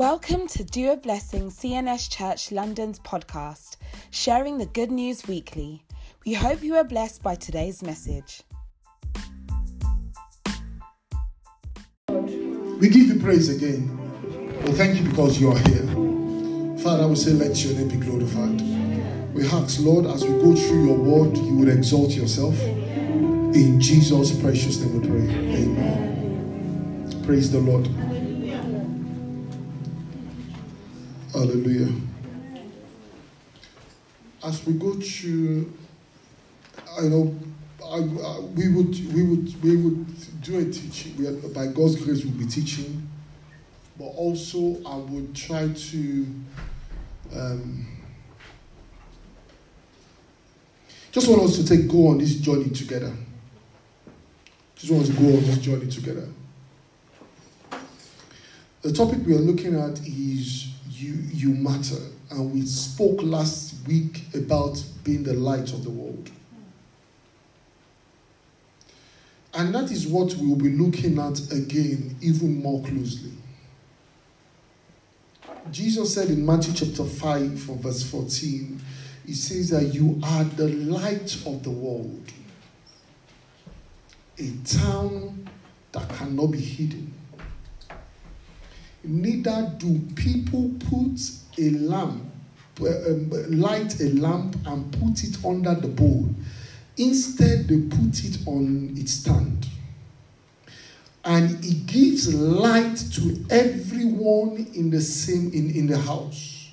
Welcome to Do a Blessing CNS Church London's podcast, sharing the good news weekly. We hope you are blessed by today's message. We give you praise again. Well, thank you because you are here. Father, we say, let your name be glorified. We ask, Lord, as we go through your word, you would exalt yourself. In Jesus' precious name we pray. Amen. Praise the Lord. Hallelujah. As we go through, I know I, I, we would we would we would do a teaching. We, by God's grace, we'll be teaching, but also I would try to. Um, just want us to take go on this journey together. Just want us to go on this journey together. The topic we are looking at is you you matter, and we spoke last week about being the light of the world. And that is what we will be looking at again, even more closely. Jesus said in Matthew chapter 5, from verse 14, He says that you are the light of the world, a town that cannot be hidden. Neither do people put a lamp, um, light a lamp and put it under the bowl Instead, they put it on its stand. And it gives light to everyone in the same in, in the house.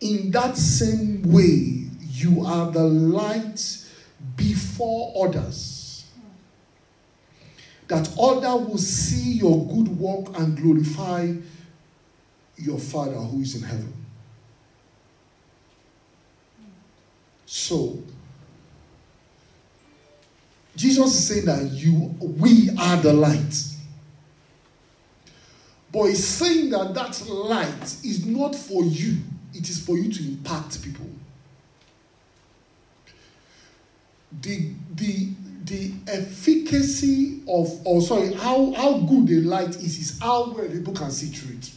In that same way, you are the light before others. That others will see your good work and glorify your Father who is in heaven. So, Jesus is saying that you, we are the light. But he's saying that that light is not for you, it is for you to impact people. The, the, the efficacy of, or sorry, how, how good the light is, is how well people can see through it.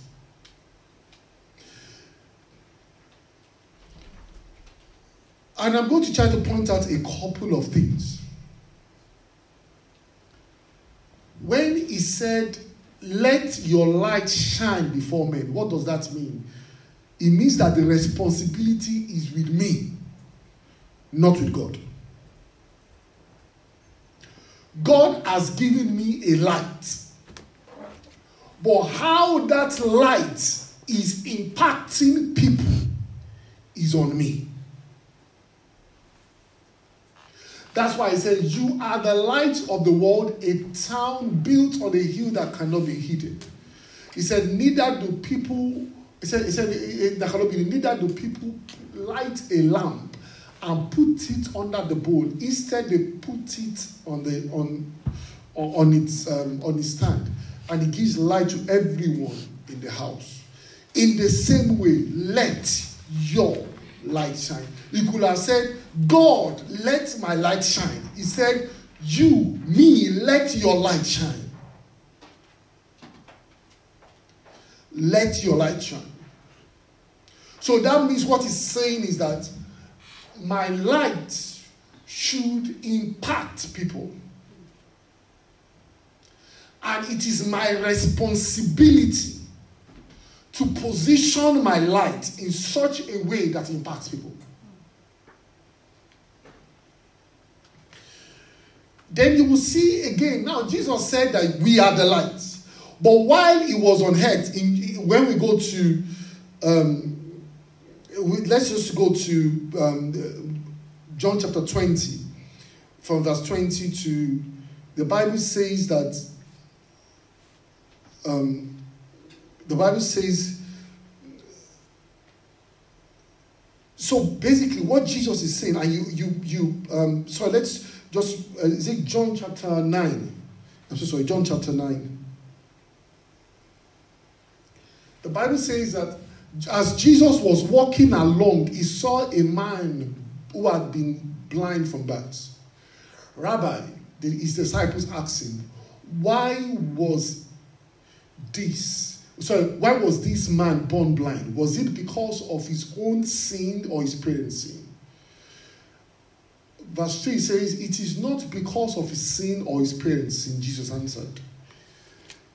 And I'm going to try to point out a couple of things. When he said, Let your light shine before men, what does that mean? It means that the responsibility is with me, not with God. God has given me a light. But how that light is impacting people is on me. That's why he said, You are the light of the world, a town built on a hill that cannot be hidden. He said, Neither do people, he said, he said that cannot be neither do people light a lamp and put it under the bowl. Instead, they put it on the on on its um, on its stand, and it gives light to everyone in the house. In the same way, let your light shine. He could have said, God, let my light shine. He said, You, me, let your light shine. Let your light shine. So that means what he's saying is that my light should impact people. And it is my responsibility to position my light in such a way that impacts people. Then you will see again. Now, Jesus said that we are the light. But while he was on earth, in, when we go to, um, let's just go to um, John chapter 20, from verse 20 to, the Bible says that, um, the Bible says, so basically what Jesus is saying, and you, you, you, um, so let's, just uh, is it John chapter 9? I'm so sorry, John chapter 9. The Bible says that as Jesus was walking along, he saw a man who had been blind from birth. Rabbi, his disciples asked him, Why was this? So, why was this man born blind? Was it because of his own sin or his parents' sin? Verse 3 says, It is not because of his sin or his parents' sin, Jesus answered.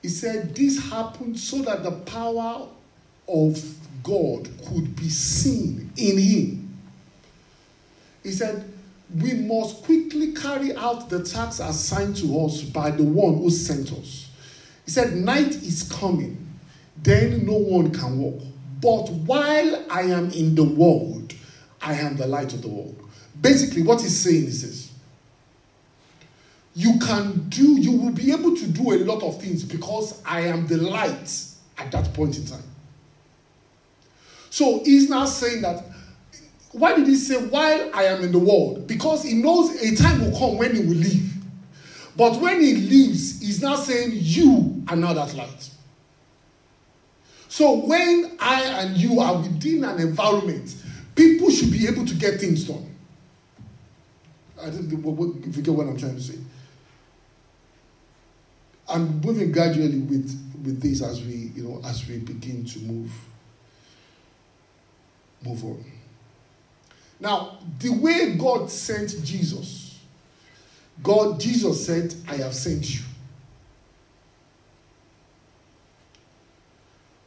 He said, This happened so that the power of God could be seen in him. He said, We must quickly carry out the task assigned to us by the one who sent us. He said, Night is coming then no one can walk. But while I am in the world, I am the light of the world. Basically, what he's saying is this you can do, you will be able to do a lot of things because I am the light at that point in time. So he's now saying that. Why did he say, while I am in the world? Because he knows a time will come when he will leave. But when he leaves, he's now saying, You are now that light. So when I and you are within an environment, people should be able to get things done. I think if you get what I'm trying to say. I'm moving gradually with, with this as we, you know, as we begin to move, move on. Now, the way God sent Jesus, God, Jesus said, I have sent you.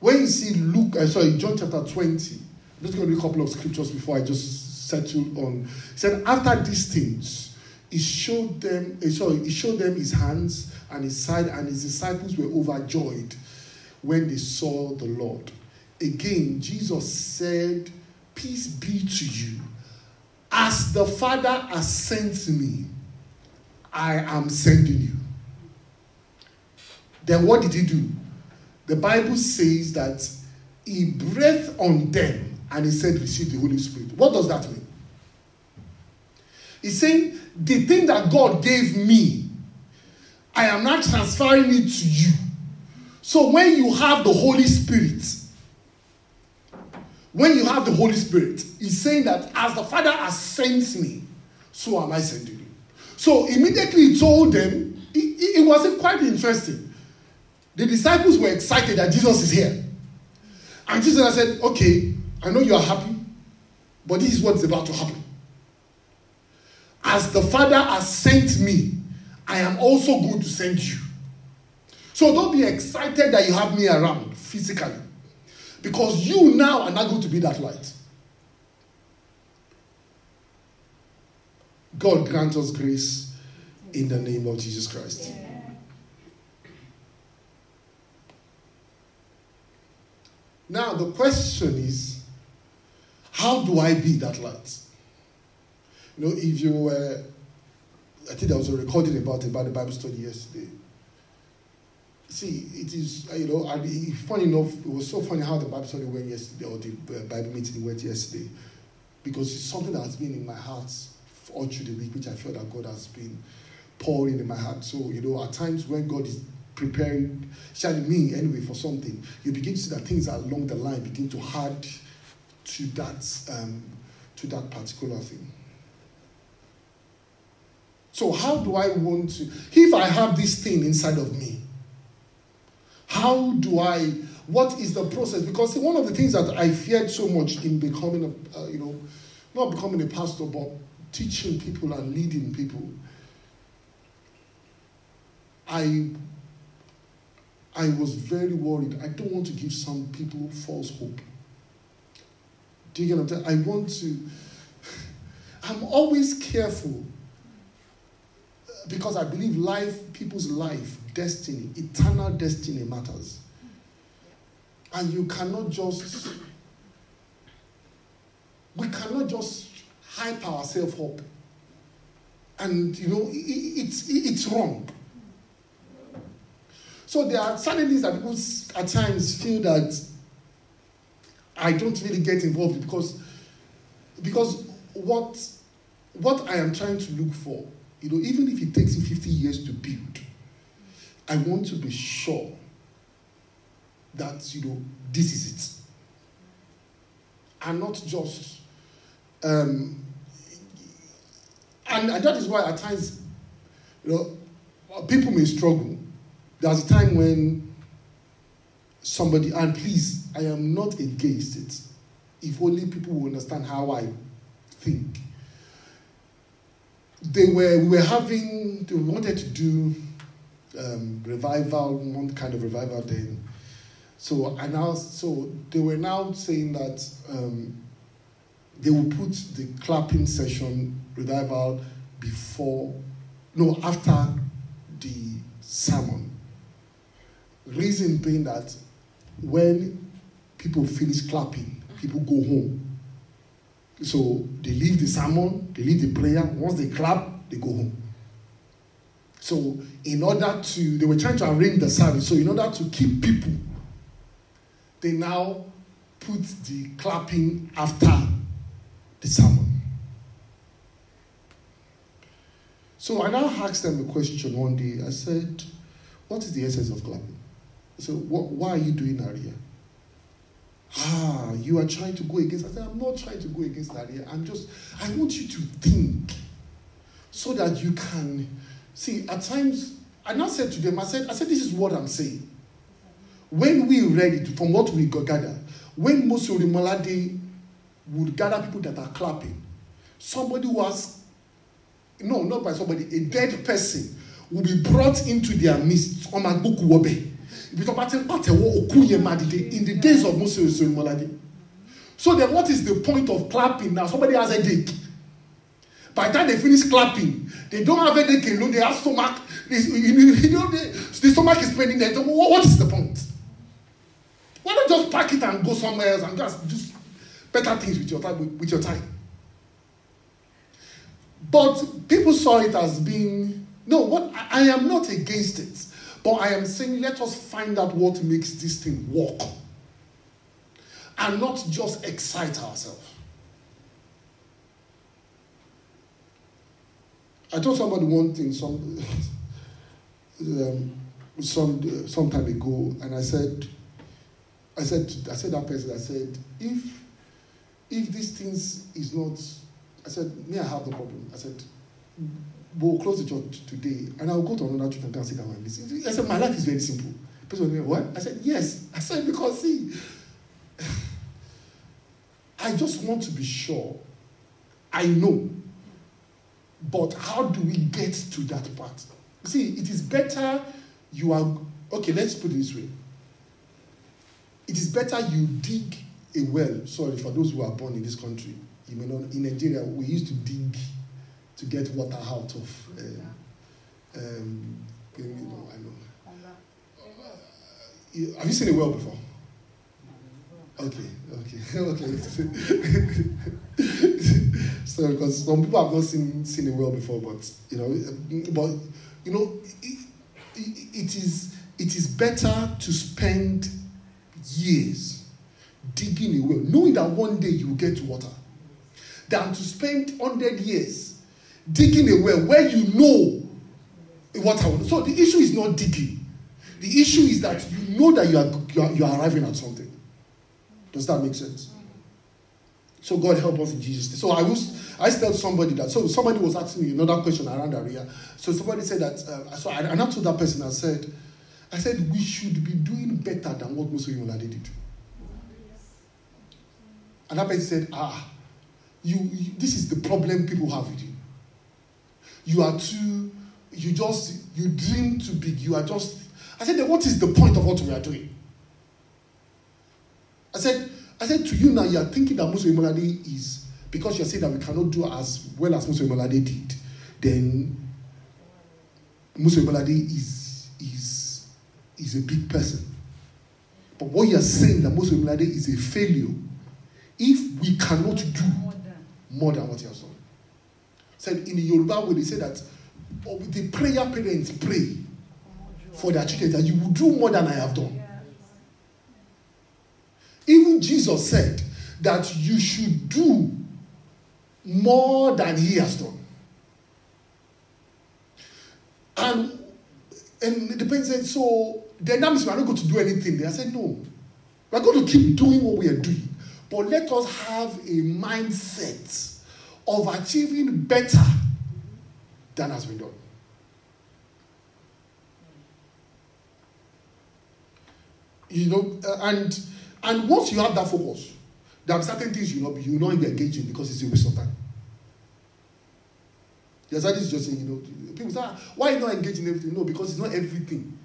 When you see Luke, I uh, sorry, John chapter 20, I'm just going to read a couple of scriptures before I just settle on. He said, after these things, he showed them, uh, sorry, he showed them his hands and his side, and his disciples were overjoyed when they saw the Lord. Again, Jesus said, Peace be to you. As the Father has sent me, I am sending you. Then what did he do? the Bible says that he breathed on them and he said, Receive the Holy Spirit. What does that mean? He's saying, The thing that God gave me, I am not transferring it to you. So when you have the Holy Spirit, when you have the Holy Spirit, he's saying that as the Father has sent me, so am I sending you. So immediately he told them, it, it, it was quite interesting the disciples were excited that Jesus is here. And Jesus said, Okay, I know you are happy, but this is what is about to happen. As the Father has sent me, I am also going to send you. So don't be excited that you have me around physically, because you now are not going to be that light. God grant us grace in the name of Jesus Christ. Yeah. Now, the question is how do I be that light? You know, if you were, I think there was a recording about it by the Bible study yesterday. See, it is, you know, and funny enough, it was so funny how the Bible study went yesterday, or the uh, Bible meeting went yesterday, because it's something that has been in my heart all through the week, which I feel that God has been pouring in my heart. So, you know, at times when God is preparing, shining me anyway for something, you begin to see that things along the line begin to add to that um, to that particular thing. So how do I want to? If I have this thing inside of me, how do I? What is the process? Because one of the things that I feared so much in becoming a, uh, you know, not becoming a pastor, but teaching people and leading people, I I was very worried. I don't want to give some people false hope. Do you get what I'm saying? I want to, I'm always careful because I believe life, people's life, destiny, eternal destiny matters. And you cannot just, we cannot just hype ourselves up. And, you know, it, it's, it's wrong. So there are certain things that people at times feel that I don't really get involved because because what what I am trying to look for, you know, even if it takes me 50 years to build, I want to be sure that you know this is it. And not just um and, that is why at times you know people may struggle there's a time when somebody, and please, I am not against it. If only people will understand how I think. They were, we were having, they wanted to do um, revival, one kind of revival then. So I now, so they were now saying that um, they will put the clapping session revival before, no, after the sermon. Reason being that when people finish clapping, people go home. So they leave the sermon, they leave the prayer. Once they clap, they go home. So, in order to, they were trying to arrange the service. So, in order to keep people, they now put the clapping after the sermon. So, I now asked them a question one day. I said, What is the essence of clapping? I said, Why are you doing that here? Ah, you are trying to go against. I said, I'm not trying to go against that here. I'm just, I want you to think so that you can see at times. I now said to them, I said, I said, this is what I'm saying. When we read it, from what we got gathered, when Moses Orimolade would gather people that are clapping, somebody was, no, not by somebody, a dead person will be brought into their midst. In the days of Moses Orimolade. So then what is the point of clapping now? Somebody has a dick. By the time they finish clapping, they don't have a dick alone, they have stomach. You know, the, the stomach is paining them. What is the point? Why not just pack it and go somewhere else and just do better things with your time? With your time? But people saw it as being no. What I am not against it. But I am saying, let us find out what makes this thing work and not just excite ourselves. I told somebody one thing some um, some some time ago, and I said, I said, I said that person, I said, if if these things is not, I said, me, I have the problem. I said, we'll close the church today and I'll go to another church and go and sit down and listen. I said, My life is very simple. Person What? I said, Yes. I said, Because see, I just want to be sure. I know. But how do we get to that part? See, it is better you are, okay, let's put it this way. It is better you dig a well. Sorry for those who are born in this country. You may not, in Nigeria, we used to dig to get water out of. Um, um, you know, I know. Uh, have you seen a well before? Okay, okay, okay. so because some people have not seen seen a well before, but you know, um, but you know, it, it, it is it is better to spend years digging a well, knowing that one day you will get water, than to spend hundred years digging a well where you know want. So the issue is not digging. The issue is that you know that you are, you are, you are arriving at something. Does that make sense? So God help us in Jesus. So I was I told somebody that so somebody was asking me another question around area. So somebody said that uh, so I, and I told that person I said I said we should be doing better than what Musa Yolade did. And that person said, ah, you, you this is the problem people have with you you are too, you just, you dream too big. You are just, I said, then what is the point of what we are doing? I said, to you now, you are thinking that Musa Imolade is, because you're saying that we cannot do as well as Musa Imolade did, then Musa Imolade is, is, is a big person. But what you're saying that Musa Imolade is a failure if we cannot do more than what he has done said in the Yoruba way, they say that the prayer parents pray for their children that you will do more than I have done. Even Jesus said that you should do more than he has done. And and the parents said, so then that means we're not going to do anything. They said, no. We're going to keep doing what we are doing. But let us have a mindset of achieving better than has been done. You know, uh, and and once you have that focus, there are certain things you not you will not engage in because it's a waste of time. Yes, that is just saying, you know, people say, ah, why not engage in everything? No, because it's not everything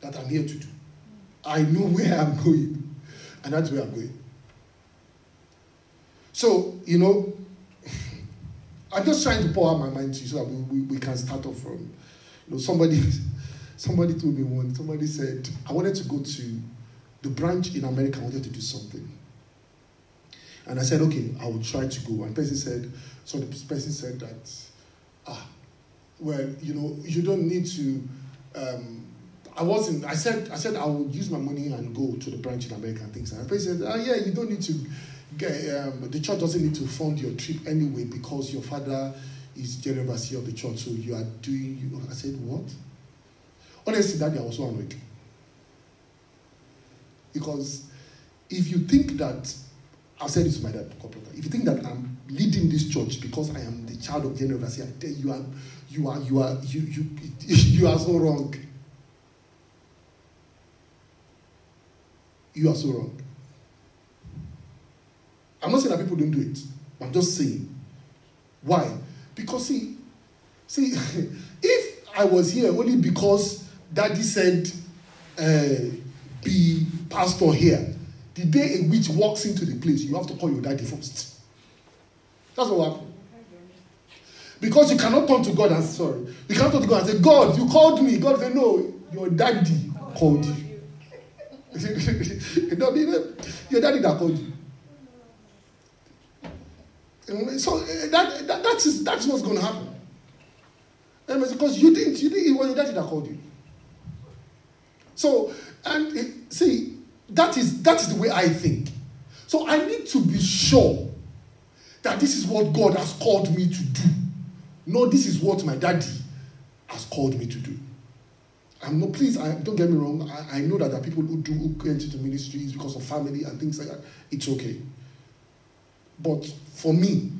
that I'm here to do. I know where I'm going, and that's where I'm going. So, you know, I'm just trying to pour out my mind to you so that we, we, we can start off from, you know, somebody, somebody told me one, somebody said, I wanted to go to the branch in America, wanted to do something. And I said, okay, I will try to go. And person said, so the person said that, ah, well, you know, you don't need to, um, I wasn't, I said, I said I will use my money and go to the branch in America and things. And the person said, ah, yeah, you don't need to get, um, the church doesn't need to fund your trip anyway because your father is general overseer of the church. So you are doing, you, I said, what? Honestly, that I was so annoyed. Because if you think that I've said this to my dad a couple of times. If you think that I'm leading this church because I am the child of general overseer, I tell you, are, you are, you are, you, you, you are so wrong. You are so wrong. I'm not saying that people don't do it. I'm just saying. Why? Because see, see, if I was here only because daddy said, uh, be pastor here, the day a witch walks into the place, you have to call your daddy first. That's what happened. Because you cannot turn to God and sorry. You cannot turn to God and say, God, you called me. God said, No, your daddy called you. your daddy that called you. So eh, that, that, that is that's what's going to happen. And because you didn't, you didn't, it was your daddy that called you. So, and eh, see, that is that is the way I think. So I need to be sure that this is what God has called me to do. No, this is what my daddy has called me to do. I'm not please, I, don't get me wrong. I, I know that there are people who do who get into ministries because of family and things like that. It's okay. But for me,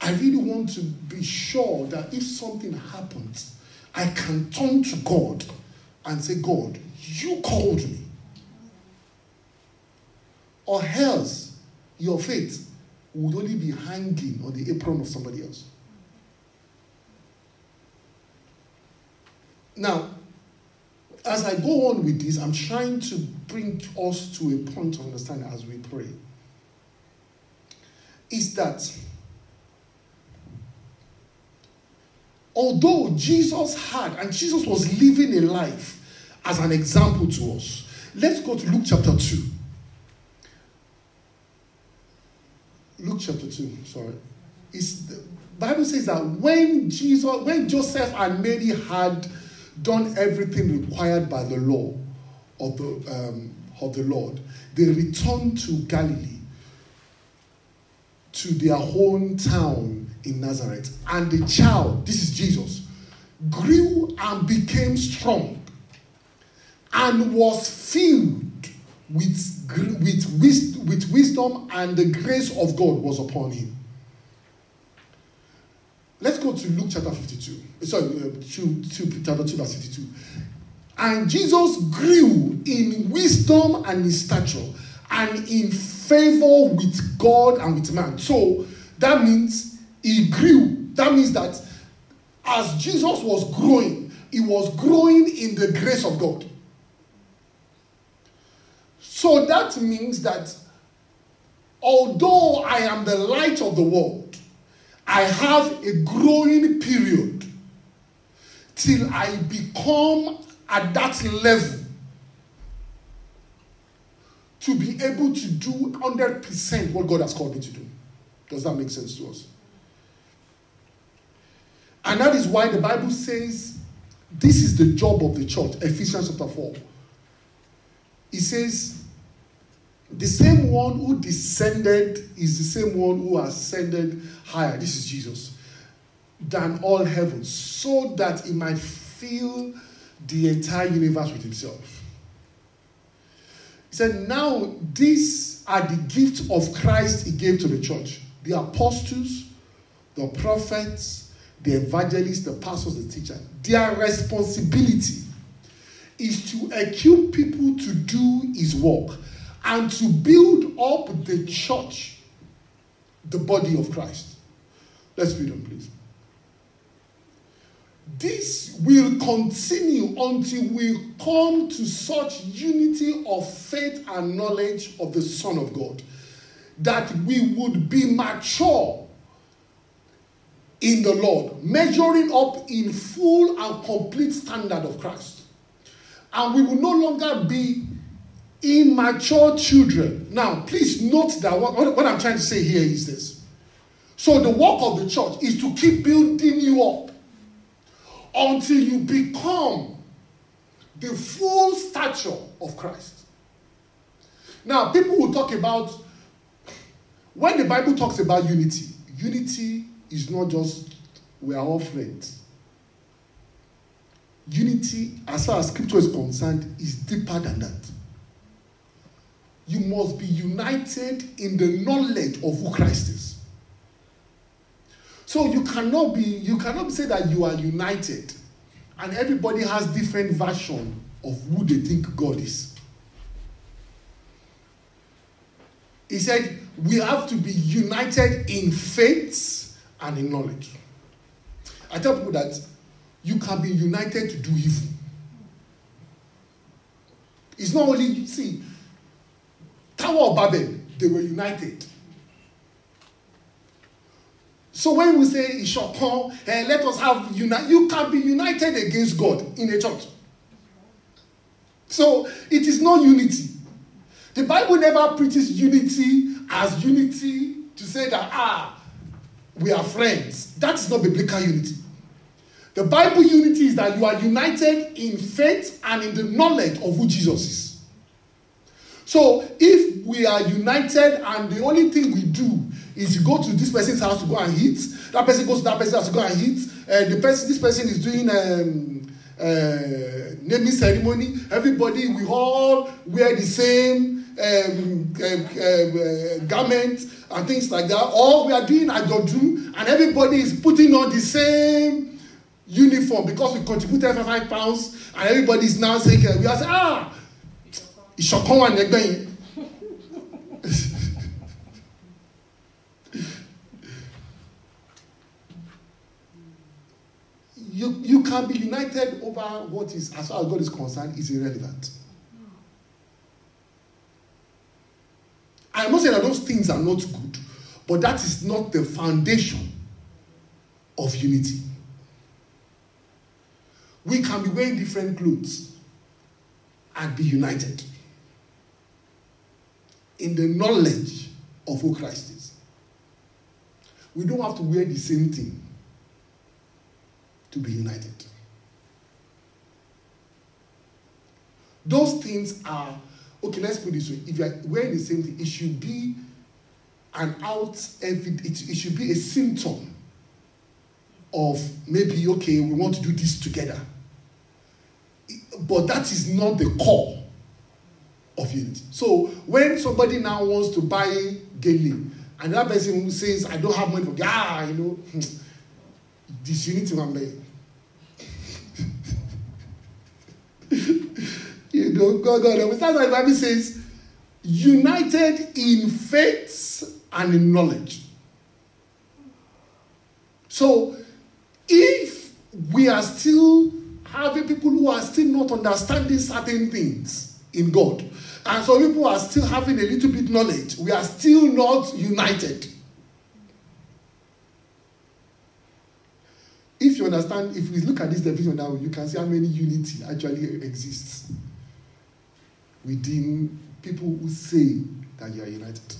I really want to be sure that if something happens, I can turn to God and say, God, you called me or else your faith would only be hanging on the apron of somebody else. Now, as I go on with this, I'm trying to bring us to a point of understanding as we pray. Is that although Jesus had, and Jesus was living a life as an example to us, let's go to Luke chapter 2. Luke chapter 2, sorry. It's the Bible says that when Jesus, when Joseph and Mary had done everything required by the law of the, um, of the Lord, they returned to Galilee, to their hometown in Nazareth. And the child, this is Jesus, grew and became strong and was filled with, with, with wisdom and the grace of God was upon him. Let's go to Luke chapter 52. Sorry, uh, 2, 2, chapter 2, verse 52. And Jesus grew in wisdom and in stature and in favor with God and with man. So that means he grew. That means that as Jesus was growing, he was growing in the grace of God. So that means that although I am the light of the world, I have a growing period till I become at that level to be able to do 100% what God has called me to do. Does that make sense to us? And that is why the Bible says this is the job of the church, Ephesians chapter 4. It says, the same one who descended is the same one who ascended higher. This is Jesus. Than all heavens, so that he might fill the entire universe with himself. He said, Now these are the gifts of Christ he gave to the church the apostles, the prophets, the evangelists, the pastors, the teachers. Their responsibility is to equip people to do his work and to build up the church, the body of Christ. Let's read on, please. This will continue until we come to such unity of faith and knowledge of the Son of God that we would be mature in the Lord, measuring up in full and complete standard of Christ. And we will no longer be immature children. Now, please note that what, what I'm trying to say here is this. So, the work of the church is to keep building you up until you become the full stature of Christ. Now, people will talk about when the Bible talks about unity, unity is not just we are all friends. Unity, as far as scripture is concerned, is deeper than that. You must be united in the knowledge of who Christ is. So you cannot be you cannot say that you are united and everybody has different version of who they think God is. He said we have to be united in faith and in knowledge. I tell people that you can be united to do evil. It's not only, see, Tower of Babel, they were united. So when we say it shall come, eh, let us have unite, you can be united against God in a church. So it is not unity. The Bible never preaches unity as unity to say that ah, we are friends. That is not biblical unity. The Bible unity is that you are united in faith and in the knowledge of who Jesus is. So if we are united and the only thing we do is you go to this person's house to go and eat, that person goes to that person's house to go and eat, and the person this person is doing um, uh, naming ceremony, everybody we all wear the same um, uh, uh, garment and things like that. All we are doing at your and everybody is putting on the same uniform because we contributed five pounds, and everybody is now saying, we are saying, ah ìṣọ̀kan wà nẹ́gbẹ́ yẹn. you, you can be united over what is, as far as God is concerned, is irrelevant. I'm not saying that those things are not good, but that is not the foundation of unity. We can be wearing different clothes and be united in the knowledge of who Christ is. We don't have to wear the same thing to be united. Those things are, okay, let's put this way. If you are wearing the same thing, it should be an out, it, it should be a symptom of maybe, okay, we want to do this together. But that is not the core of unity. So when somebody now wants to buy and that person says, I don't have money for ah, you know, hmm, disunity one day. you know, God, God, that's why the Bible says, united in faith and in knowledge. So if we are still having people who are still not understanding certain things in God, and some people are still having a little bit knowledge. We are still not united. If you understand, if we look at this definition now, you can see how many unity actually exists within people who say that you are united.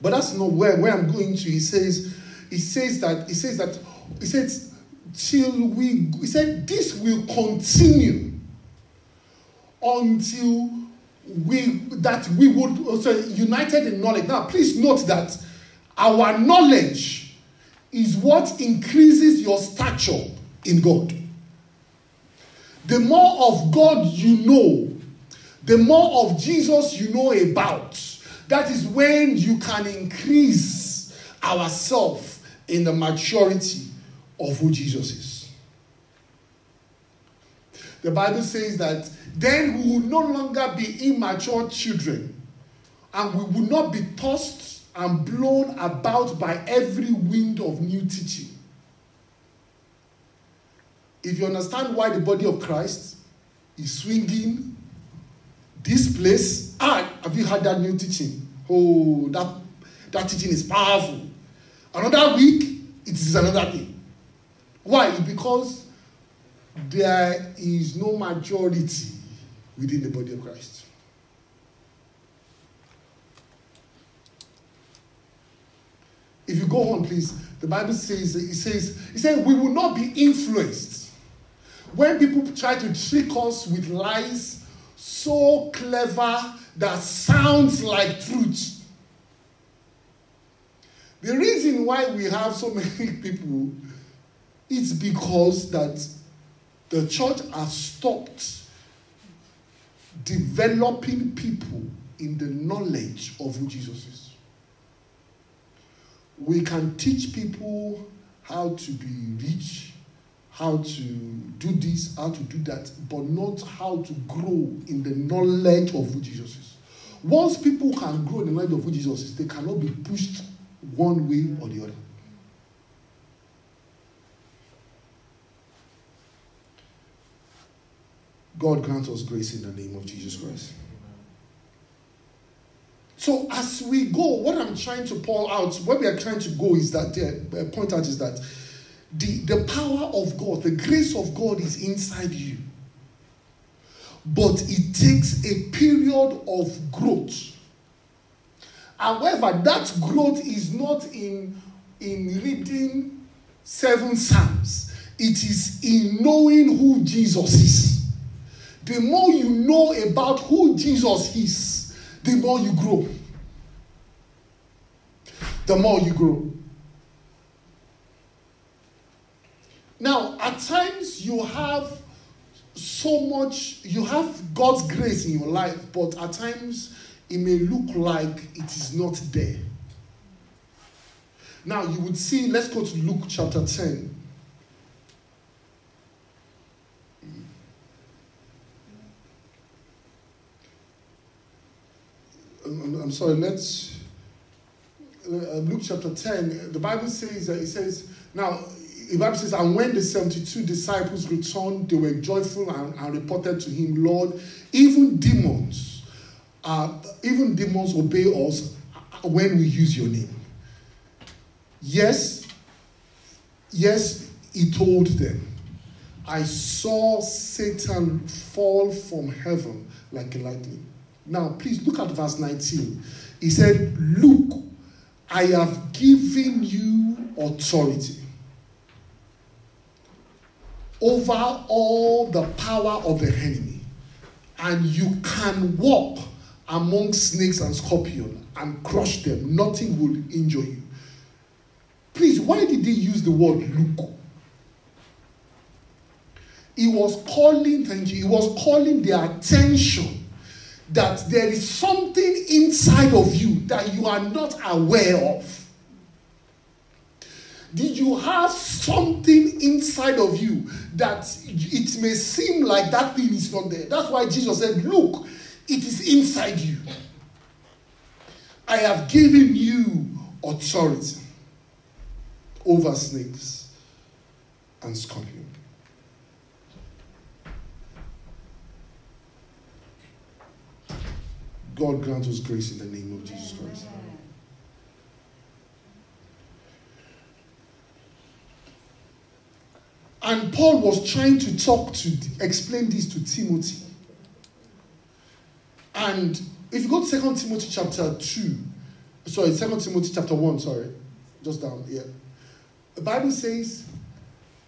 But that's not where, where I'm going to. He says, he says that, he says that, he says, till we, he said, this will continue until we that we would oh, also united in knowledge. Now, please note that our knowledge is what increases your stature in God. The more of God you know, the more of Jesus you know about, that is when you can increase ourselves in the maturity of who Jesus is. The Bible says that then we will no longer be immature children and we will not be tossed and blown about by every wind of new teaching. If you understand why the body of Christ is swinging this place, ah, have you heard that new teaching? Oh, that, that teaching is powerful. Another week, it is another thing. Why? Because there is no majority within the body of Christ. If you go on, please, the Bible says, it says, it says, we will not be influenced. When people try to trick us with lies so clever that sounds like truth. The reason why we have so many people is because that the church has stopped developing people in the knowledge of who Jesus is. We can teach people how to be rich, how to do this, how to do that, but not how to grow in the knowledge of who Jesus is. Once people can grow in the knowledge of who Jesus is, they cannot be pushed one way or the other. God grant us grace in the name of Jesus Christ. So as we go, what I'm trying to pull out, where we are trying to go is that the point out is that the, the power of God, the grace of God is inside you. But it takes a period of growth. However, that growth is not in, in reading seven Psalms, it is in knowing who Jesus is. The more you know about who Jesus is, the more you grow. The more you grow. Now, at times you have so much, you have God's grace in your life, but at times it may look like it is not there. Now, you would see, let's go to Luke chapter 10. I'm sorry, let's. Uh, Luke chapter 10, the Bible says, uh, it says, now, the Bible says, and when the 72 disciples returned, they were joyful and, and reported to him, Lord, even demons, uh, even demons obey us when we use your name. Yes, yes, he told them, I saw Satan fall from heaven like a lightning. Now, please look at verse 19. He said, Look, I have given you authority over all the power of the enemy, and you can walk among snakes and scorpions and crush them. Nothing will injure you. Please, why did he use the word look? He was calling, thank you, he was calling their attention that there is something inside of you that you are not aware of. Did you have something inside of you that it may seem like that thing is not there? That's why Jesus said, Look, it is inside you. I have given you authority over snakes and scorpions. God grant us grace in the name of Jesus Christ. And Paul was trying to talk to explain this to Timothy. And if you go to 2 Timothy chapter 2, sorry, 2 Timothy chapter 1, sorry, just down here. The Bible says,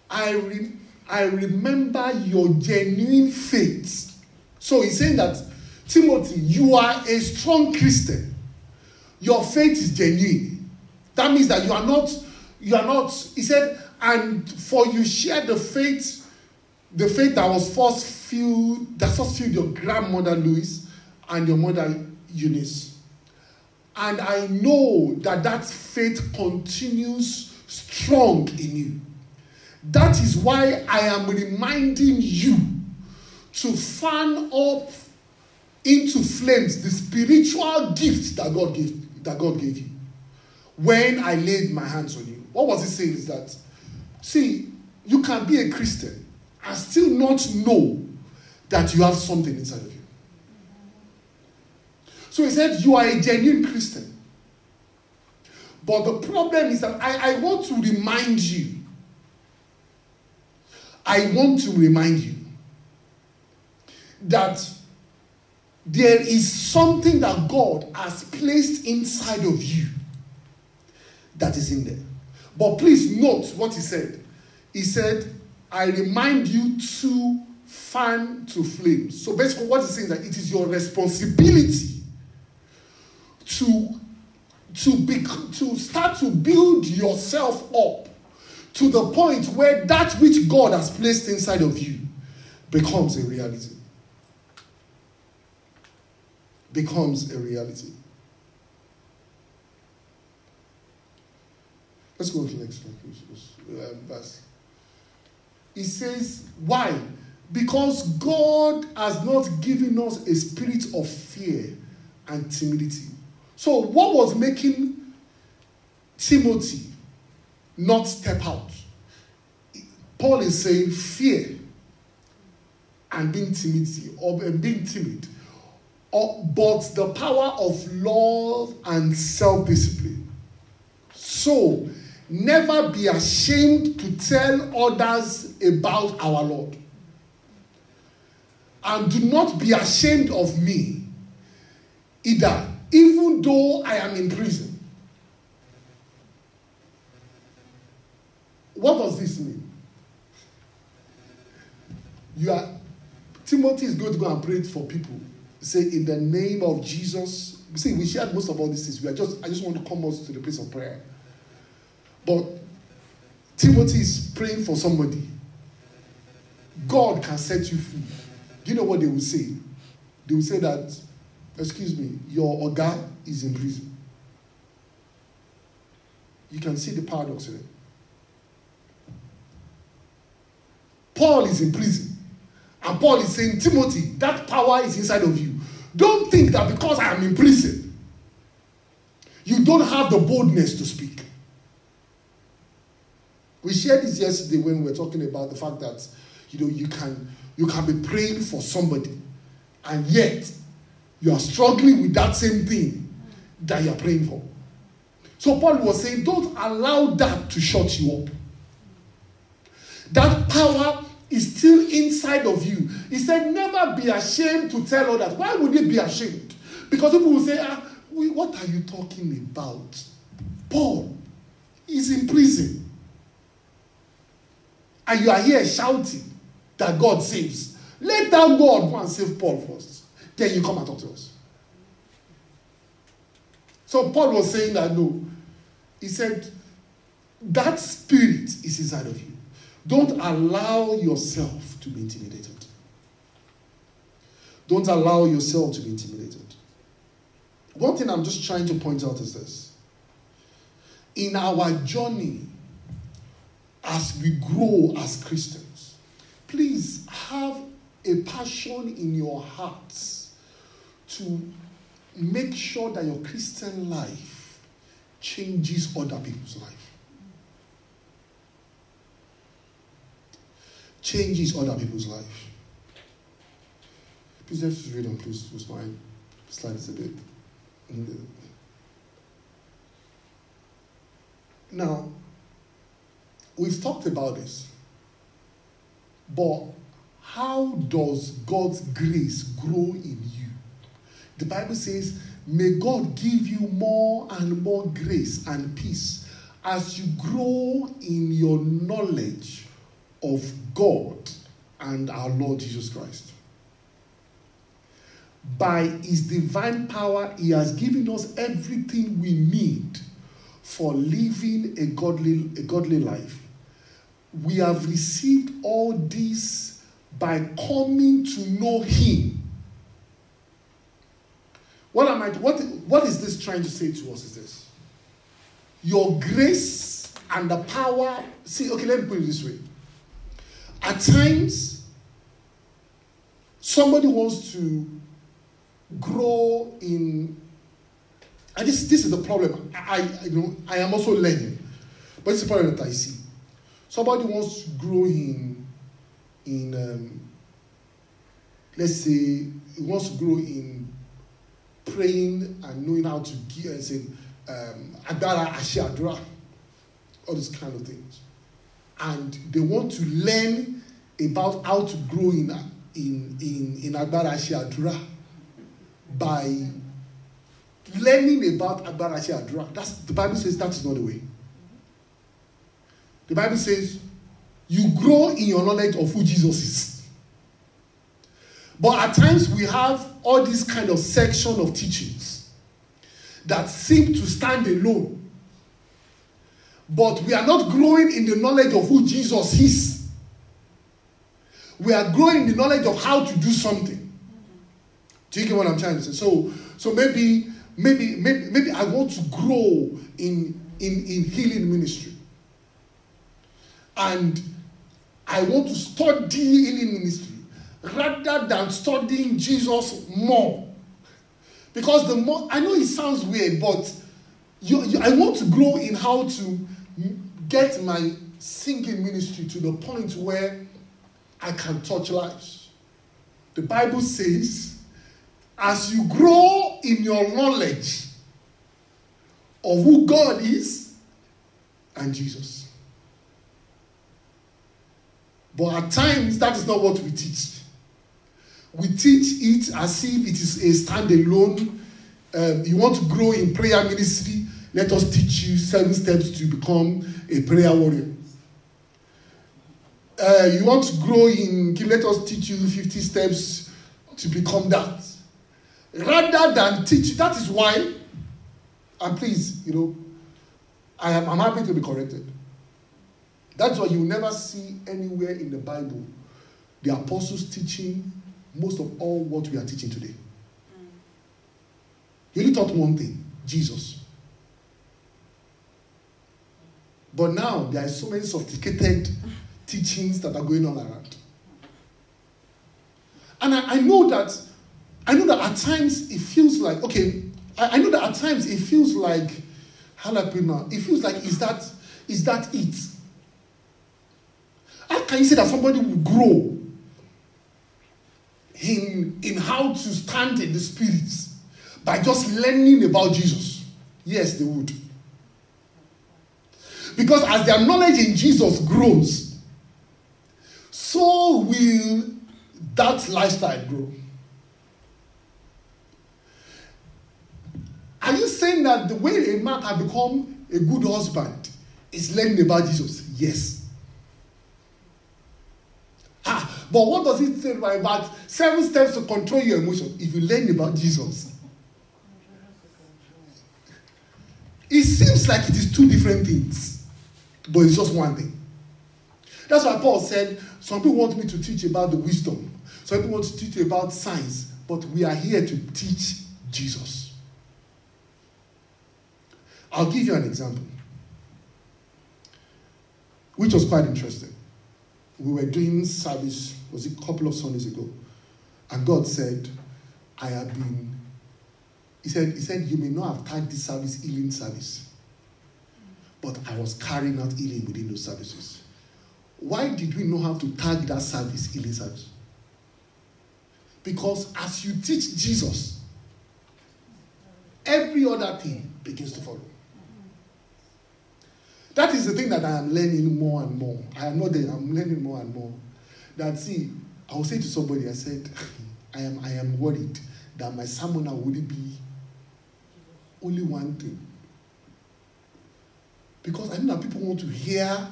I, re- I remember your genuine faith. So he's saying that Timothy, you are a strong Christian. Your faith is genuine. That means that you are not, you are not, he said, and for you share the faith, the faith that was first filled, that first filled your grandmother Lois and your mother Eunice. And I know that that faith continues strong in you. That is why I am reminding you to fan up into flames the spiritual gift that God gave that God gave you when I laid my hands on you. What was he saying is that see, you can be a Christian and still not know that you have something inside of you. So he said, You are a genuine Christian. But the problem is that I, I want to remind you. I want to remind you that there is something that God has placed inside of you that is in there. But please note what he said. He said, I remind you to fan to flames. So basically, what he's saying is that it is your responsibility to to be to start to build yourself up to the point where that which God has placed inside of you becomes a reality. Becomes a reality. Let's go to the next one. Um, verse. He says, Why? Because God has not given us a spirit of fear and timidity. So, what was making Timothy not step out? Paul is saying fear and being timidity or being timid, but the power of love and self discipline. So, never be ashamed to tell others about our Lord. And do not be ashamed of me either, even though I am in prison. What does this mean? You are Timothy is going to go and pray for people. Say in the name of Jesus. See, we shared most of all these things. We are just I just want to come us to the place of prayer. But Timothy is praying for somebody. God can set you free. Do you know what they will say? They will say that, excuse me, your Oga is in prison. You can see the paradox in it. Paul is in prison. And Paul is saying, Timothy, that power is inside of you. Don't think that because I am in prison, you don't have the boldness to speak. We shared this yesterday when we were talking about the fact that you know you can you can be praying for somebody, and yet you are struggling with that same thing that you're praying for. So Paul was saying, don't allow that to shut you up. That power is still inside of you. He said, never be ashamed to tell others. Why would you be ashamed? Because people will say, ah, what are you talking about? Paul is in prison. And you are here shouting that God saves. Let that God go and save Paul first. Then you come and talk to us. So Paul was saying that no. He said, that spirit is inside of you. Don't allow yourself to be intimidated. Don't allow yourself to be intimidated. One thing I'm just trying to point out is this. In our journey, as we grow as Christians, please have a passion in your hearts to make sure that your Christian life changes other people's life. Changes other people's life. Please let's read on, please. Just my slides a bit. Now, we've talked about this, but how does God's grace grow in you? The Bible says, May God give you more and more grace and peace as you grow in your knowledge of God and our Lord Jesus Christ. By His divine power, He has given us everything we need for living a godly, a godly life. We have received all this by coming to know Him. What am I? What, what is this trying to say to us? Is this your grace and the power? See, okay, let me put it this way. At times, somebody wants to grow in and this, this is the problem. I, I, you know, I am also learning. But it's the problem that I see. Somebody wants to grow in, in um, let's say, he wants to grow in praying and knowing how to give and say, um, Adara Ashadra, all these kind of things. And they want to learn about how to grow in, in, in, in Ashadra by learning about Agbára Àdúrà. That's the Bible says that is not the way. The Bible says you grow in your knowledge of who Jesus is. But at times we have all these kind of section of teachings that seem to stand alone. But we are not growing in the knowledge of who Jesus is. We are growing in the knowledge of how to do something. Do you get what I'm trying to say? So, so maybe, maybe, maybe, maybe I want to grow in in in healing ministry, and I want to study healing ministry rather than studying Jesus more. Because the more I know it sounds weird, but you, you, I want to grow in how to get my singing ministry to the point where I can touch lives. The Bible says as you grow in your knowledge of who God is and Jesus. But at times, that is not what we teach. We teach it as if it is a standalone. Um, you want to grow in prayer ministry, let us teach you seven steps to become a prayer warrior. Uh, you want to grow in, let us teach you 50 steps to become that rather than teach. That is why, and please, you know, I am I'm happy to be corrected. That's why you never see anywhere in the Bible the apostles teaching most of all what we are teaching today. He only taught one thing Jesus. But now there are so many sophisticated teachings that are going on around. And I, I know that I know that at times it feels like, okay, I, I know that at times it feels like, jalapeno, it feels like, is that, is that it? How can you say that somebody will grow in, in how to stand in the spirits by just learning about Jesus? Yes, they would. Because as their knowledge in Jesus grows, so will that lifestyle grow. Are you saying that the way a man can become a good husband is learning about Jesus? Yes. Ah, but what does it say about seven steps to control your emotions? If you learn about Jesus, it seems like it is two different things, but it's just one thing. That's why Paul said, Some people want me to teach about the wisdom, some people want to teach about science, but we are here to teach Jesus. I'll give you an example, which was quite interesting. We were doing service, was it a couple of Sundays ago? And God said, I have been, He said, He said, you may not have tagged this service healing service. But I was carrying out healing within those services. Why did we know how to tag that service healing service? Because as you teach Jesus, every other thing begins to follow. That is the thing that I am learning more and more. I am not there, I'm learning more and more. That see, I will say to somebody, I said, I am I am worried that my sermon now would be only one thing. Because I know that people want to hear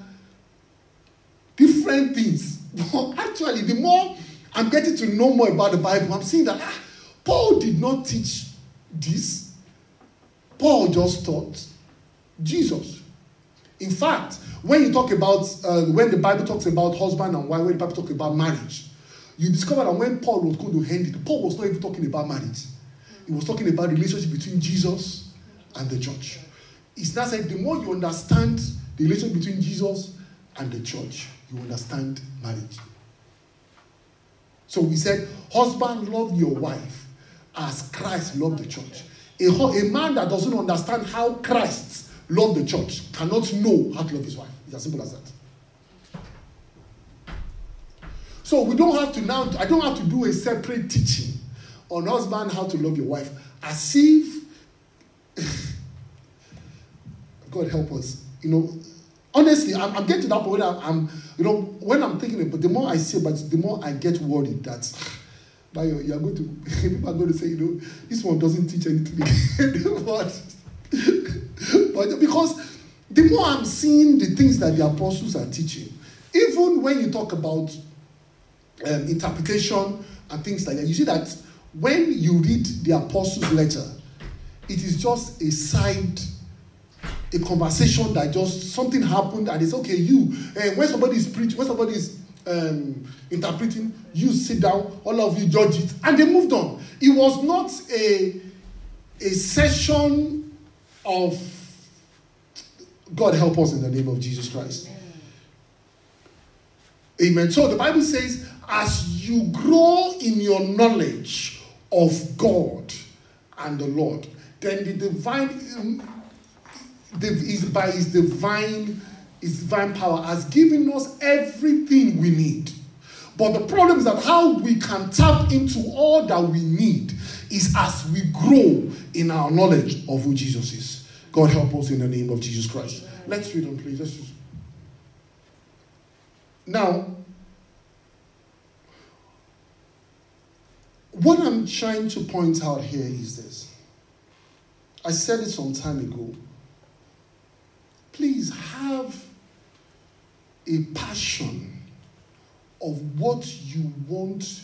different things. But actually, the more I'm getting to know more about the Bible, I'm seeing that ah, Paul did not teach this. Paul just taught Jesus. In fact, when you talk about, uh, when the Bible talks about husband and wife, when the Bible talks about marriage, you discover that when Paul was going to end it, Paul was not even talking about marriage. He was talking about the relationship between Jesus and the church. It's not said the more you understand the relation between Jesus and the church, you understand marriage. So we said, husband, love your wife as Christ loved the church. A, a man that doesn't understand how Christ loved the church cannot know how to love his wife. It's as simple as that. So we don't have to now, I don't have to do a separate teaching on husband how to love your wife as if God help us. You know, honestly, I'm, I'm getting to that point I'm, I'm, you know, when I'm thinking about the more I see but the more I get worried that but you're going to people are going to say, you know, this one doesn't teach anything but, but because the more I'm seeing the things that the apostles are teaching, even when you talk about um, interpretation and things like that, you see that when you read the apostles' letter, it is just a side, a conversation that just something happened and it's okay. You, uh, when somebody is preaching, when somebody is um, interpreting, you sit down, all of you judge it, and they moved on. It was not a a session of God help us in the name of Jesus Christ. Amen. So the Bible says, as you grow in your knowledge of God and the Lord, then the divine, the, is by His divine, His divine power has given us everything we need. But the problem is that how we can tap into all that we need is as we grow in our knowledge of who Jesus is. God help us in the name of Jesus Christ. Let's read on, please. Let's. Now, What I'm trying to point out here is this. I said it some time ago. Please have a passion of what you want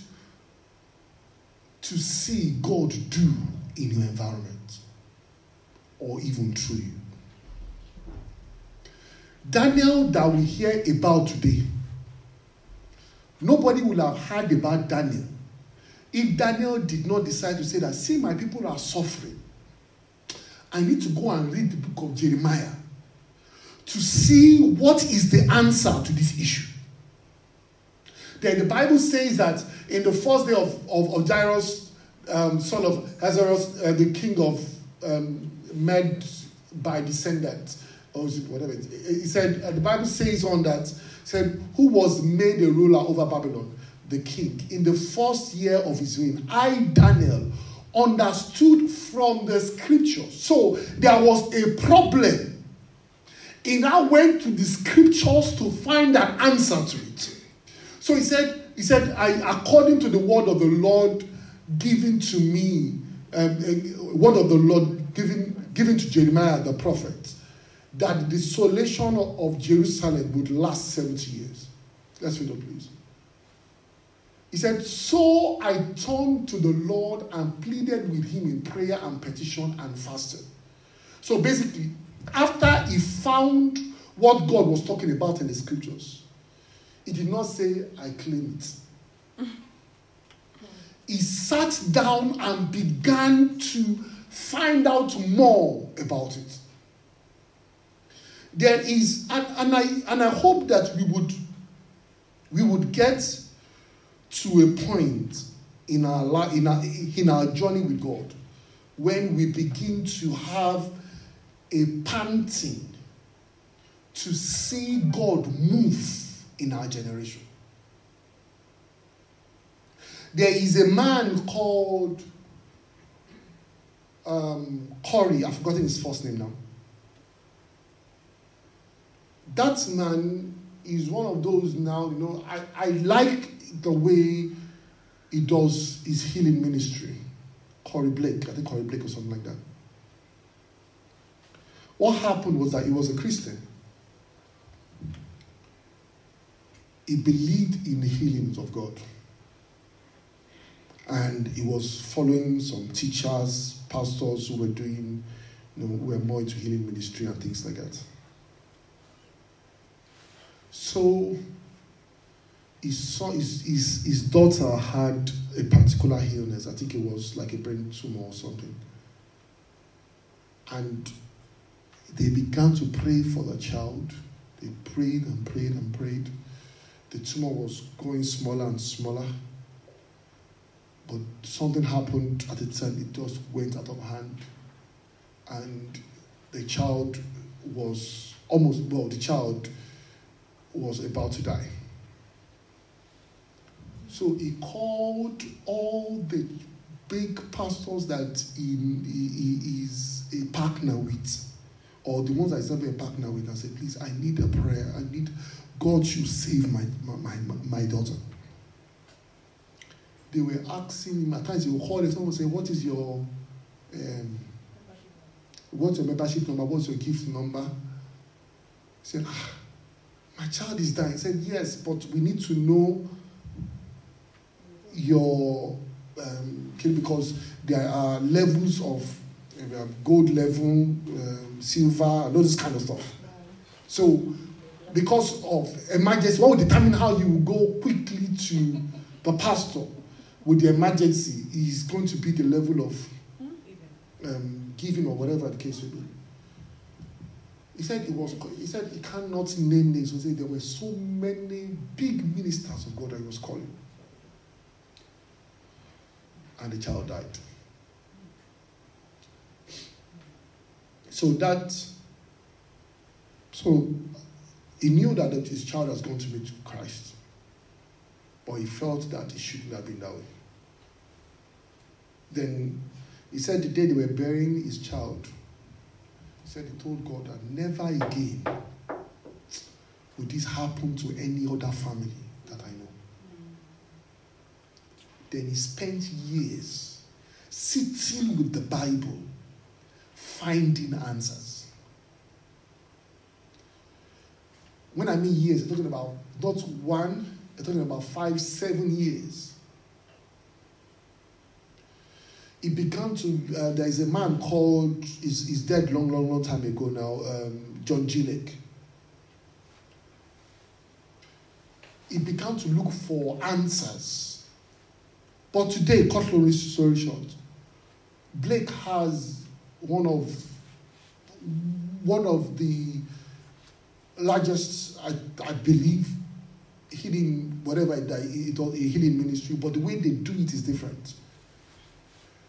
to see God do in your environment or even through you. Daniel, that we hear about today, nobody will have heard about Daniel if Daniel did not decide to say that, see, my people are suffering, I need to go and read the book of Jeremiah to see what is the answer to this issue. Then the Bible says that in the first day of, of, of Darius, um, son of Ahasuerus, uh, the king of um, Med by descendant, or whatever, he said, uh, the Bible says on that, said, who was made a ruler over Babylon? the king, in the first year of his reign, I, Daniel, understood from the scripture. So there was a problem. He now went to the scriptures to find an answer to it. So he said, he said, I, according to the word of the Lord given to me, um, word of the Lord given, given to Jeremiah the prophet, that the desolation of Jerusalem would last 70 years. Let's read it, please. He said, So I turned to the Lord and pleaded with him in prayer and petition and fasted. So basically, after he found what God was talking about in the scriptures, he did not say, I claim it. he sat down and began to find out more about it. There is, and, and, I, and I hope that we would, we would get to a point in our, life, in our, in our journey with God when we begin to have a panting to see God move in our generation. There is a man called um, Curry, I've forgotten his first name now. That man is one of those now, you know, I, I like the way he does his healing ministry. Curry Blake, I think Curry Blake or something like that. What happened was that he was a Christian. He believed in the healings of God. And he was following some teachers, pastors who were doing, you know, were more into healing ministry and things like that. So his, son, his, his, his daughter had a particular illness. I think it was like a brain tumor or something. And they began to pray for the child. They prayed and prayed and prayed. The tumor was going smaller and smaller. But something happened at the time, it just went out of hand. And the child was almost, well, the child was about to die. So he called all the big pastors that he, he, he is a partner with, or the ones I serve a partner with, and said, please, I need a prayer. I need God should save my, my, my, my daughter. They were asking him, at times he would call and someone would say, What is your um, what's your membership number? What's your gift number? He said, ah, my child is dying. He said, Yes, but we need to know your um, because there are levels of gold level, um, silver, and all this kind of stuff. So, because of emergency, what will determine how you go quickly to the pastor with the emergency is going to be the level of um, giving or whatever the case may be. He said it was. He said he cannot name names. He said there were so many big ministers of God that he was calling and the child died. So that, so he knew that his child was going to meet Christ, but he felt that it shouldn't have been that way. Then he said the day they were burying his child, he said he told God that never again would this happen to any other family that I know. Then he spent years sitting with the Bible, finding answers. When I mean years, I'm talking about not one, I'm talking about five, seven years. He began to, uh, there is a man called, he's, he's dead long, long, long time ago now, um, John G. Lake. He began to look for answers but today, cut long story short, Blake has one of one of the largest, I, I believe, healing whatever it, it, healing ministry. But the way they do it is different.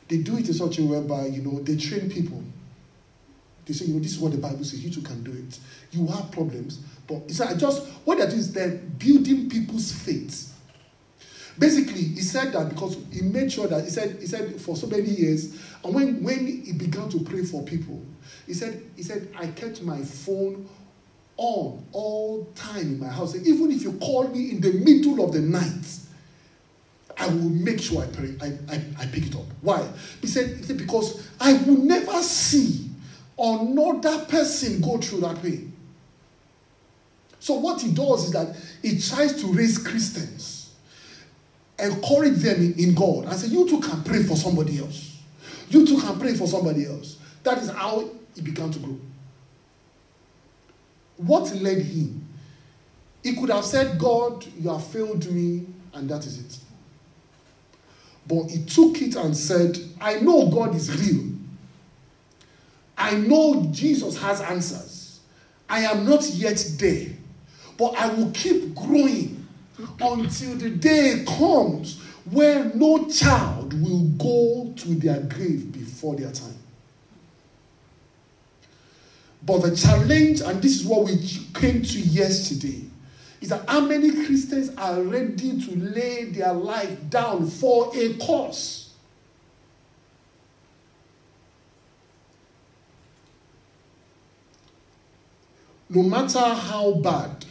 They do it in such a way by you know they train people. They say, you know, this is what the Bible says. You too can do it. You have problems, but it's just what doing is they're building people's faith Basically, he said that because he made sure that he said he said for so many years, and when when he began to pray for people, he said he said I kept my phone on all time in my house. Even if you call me in the middle of the night, I will make sure I pray. I, I, I pick it up. Why? He said, he said because I will never see another person go through that pain. So what he does is that he tries to raise Christians encourage them in, God and say, You too can pray for somebody else. You too can pray for somebody else. That is how he began to grow. What led him? He could have said, God, you have failed me, and that is it. But he took it and said, I know God is real. I know Jesus has answers. I am not yet there, but I will keep growing until the day comes where no child will go to their grave before their time. But the challenge, and this is what we came to yesterday, is that how many Christians are ready to lay their life down for a cause? No matter how bad,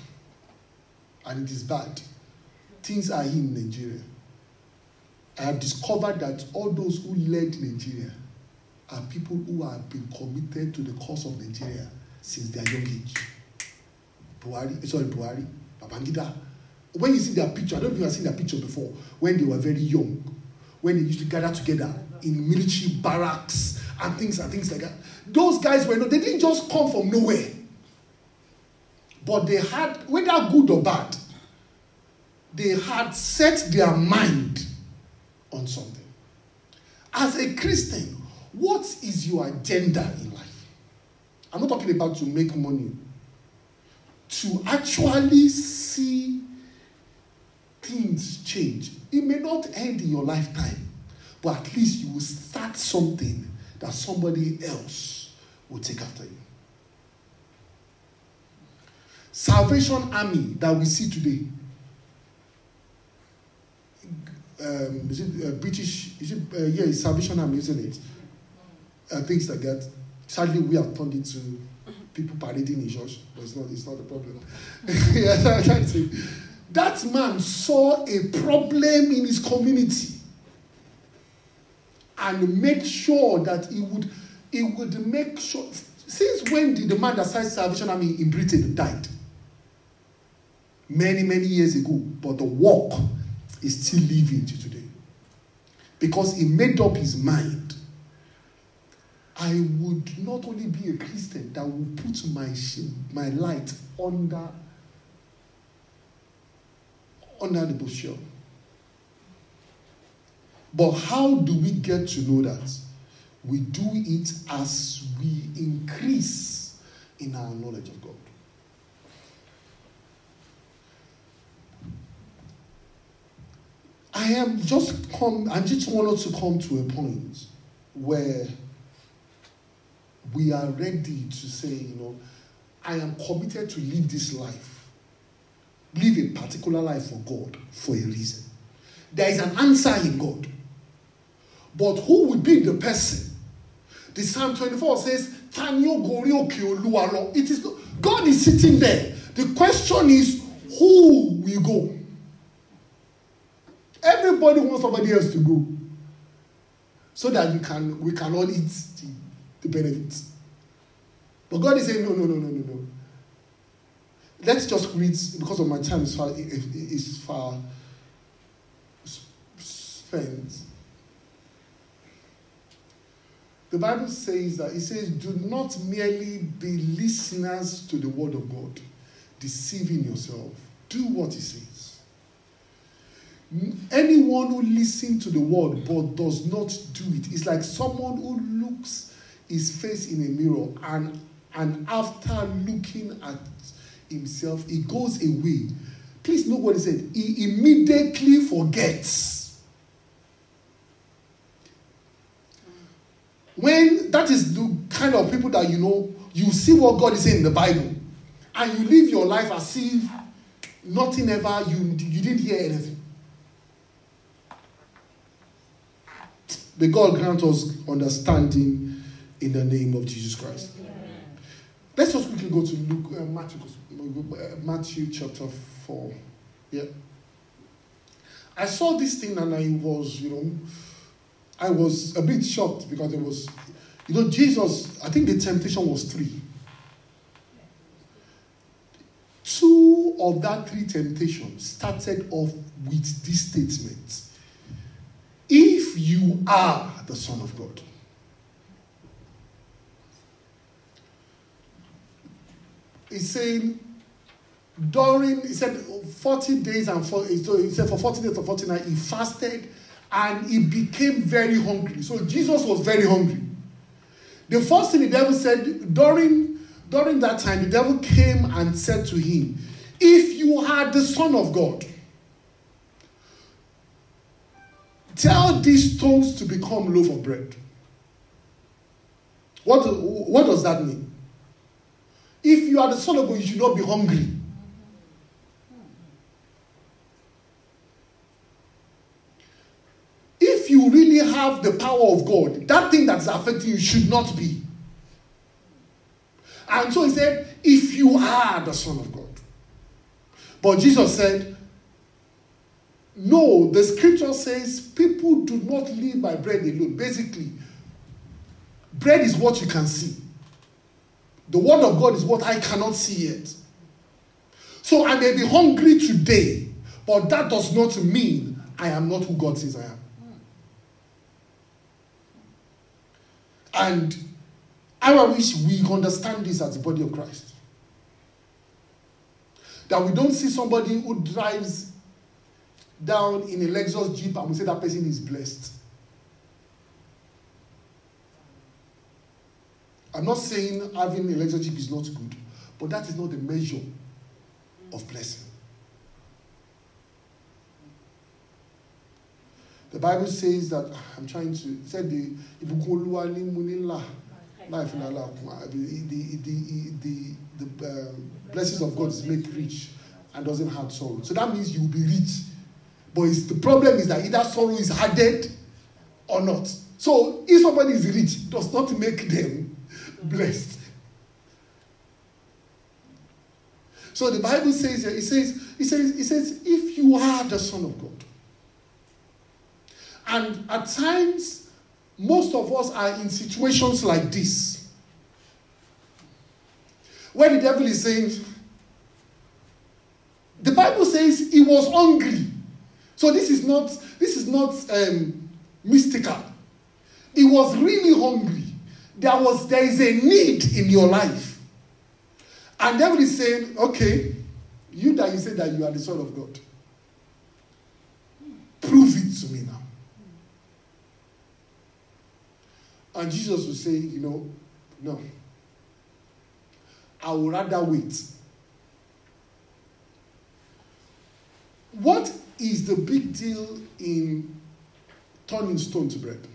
and it is bad, things are in Nigeria. I have discovered that all those who led Nigeria are people who have been committed to the cause of Nigeria since their young age. Buhari, sorry, Buhari, Babangida. When you see their picture, I don't know if you have seen their picture before, when they were very young, when they used to gather together in military barracks and things and things like that. Those guys were not, they didn't just come from nowhere. But they had, whether good or bad, they had set their mind on something. As a Christian, what is your agenda in life? I'm not talking about to make money, to actually see things change. It may not end in your lifetime, but at least you will start something that somebody else will take after you. Salvation Army that we see today. Um, is it uh, British? Is it uh, yeah? It's Salvation Army, isn't it? Uh, things like that. Sadly, we have turned into people parading in church, but it's not. It's not a problem. That man saw a problem in his community and made sure that he would he would make sure. Since when did the man that started Salvation Army in Britain died? Many many years ago, but the work is still living to today because he made up his mind. I would not only be a Christian that will put my my light under under the bushel. But how do we get to know that? We do it as we increase in our knowledge of God. I am just come, I just want us to come to a point where we are ready to say, you know, I am committed to live this life, live a particular life for God for a reason. There is an answer in God. But who will be the person? The Psalm 24 says, Tanyo Gori It is God is sitting there. The question is, who will go? Everybody wants somebody else to go. So that we can we can all eat the, the benefits. But God is saying, no, no, no, no, no, no. Let's just read because of my time is far is far spent. The Bible says that it says, do not merely be listeners to the word of God, deceiving yourself. Do what he says. Anyone who listens to the word but does not do it is like someone who looks his face in a mirror and, and after looking at himself, he goes away. Please know what he said. He immediately forgets When that is the kind of people that you know, you see what God is saying in the Bible, and you live your life as if nothing ever, you, you didn't hear anything. May God grant us understanding in the name of Jesus Christ. Let's just quickly go to Luke, uh, Matthew, uh, Matthew chapter 4. Yeah. I saw this thing and I was, you know, I was a bit shocked because it was, you know, Jesus, I think the temptation was three. Two of that three temptations started off with this statement If you are the Son of God. He's saying, during, he said, 40 days and 40, so he said for 40 days or 40 nights, he fasted and he became very hungry. So Jesus was very hungry. The first thing the devil said during, during that time, the devil came and said to him, If you are the Son of God, tell these stones to become loaf of bread. What, what does that mean? If you are the Son of God, you should not be hungry. If you really have the power of God, that thing that's affecting you should not be. And so he said, if you are the Son of God. But Jesus said, no, the scripture says people do not live by bread alone. Basically, bread is what you can see. The word of God is what I cannot see yet. So I may be hungry today, but that does not mean I am not who God says I am. And I wish we understand this as the body of Christ. That we don't see somebody who drives down in a Lexus Jeep and we say that person is blessed. I'm not saying having a Lexus Jeep is not good, but that is not the measure of blessing. The Bible says that I'm trying to. Said the life in Allah. The the the the, the um, blessings of God is made rich and doesn't have sorrow. So that means you will be rich. But the problem is that either sorrow is added or not. So if somebody is rich, does not make them blessed. So the Bible says, it says, it says, it says, if you are the Son of God, and at times, most of us are in situations like this, where the devil is saying, the Bible says he was hungry. So this is not this is not um, mystical. He was really hungry. There was there is a need in your life, and devil is saying, okay, you that you say that you are the son of God, prove it to me now. And Jesus will say, you know, no. I would rather wait. What is the big deal in turning stone to bread?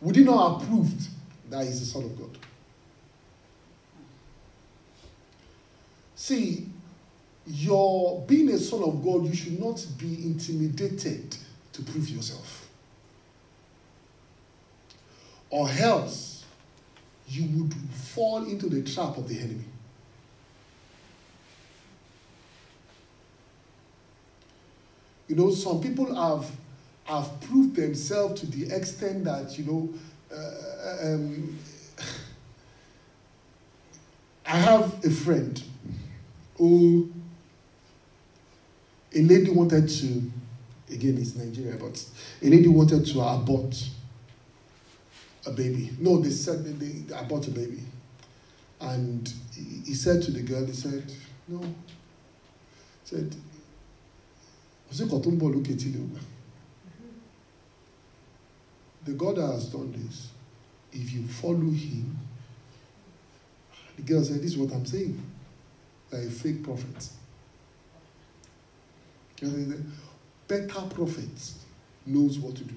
Would he not have proved that he's the Son of God? See, your being a son of God, you should not be intimidated to prove yourself. Or else you would fall into the trap of the enemy. You know, some people have have proved themselves to the extent that you know. Uh, um, I have a friend who a lady wanted to again it's Nigeria, but a lady wanted to abort a baby. No, they said they, they abort a baby. And he, he said to the girl, he said, No. He said, the God that has done this, if you follow him, the girl said, This is what I'm saying. They're a fake prophet. Better prophet knows what to do.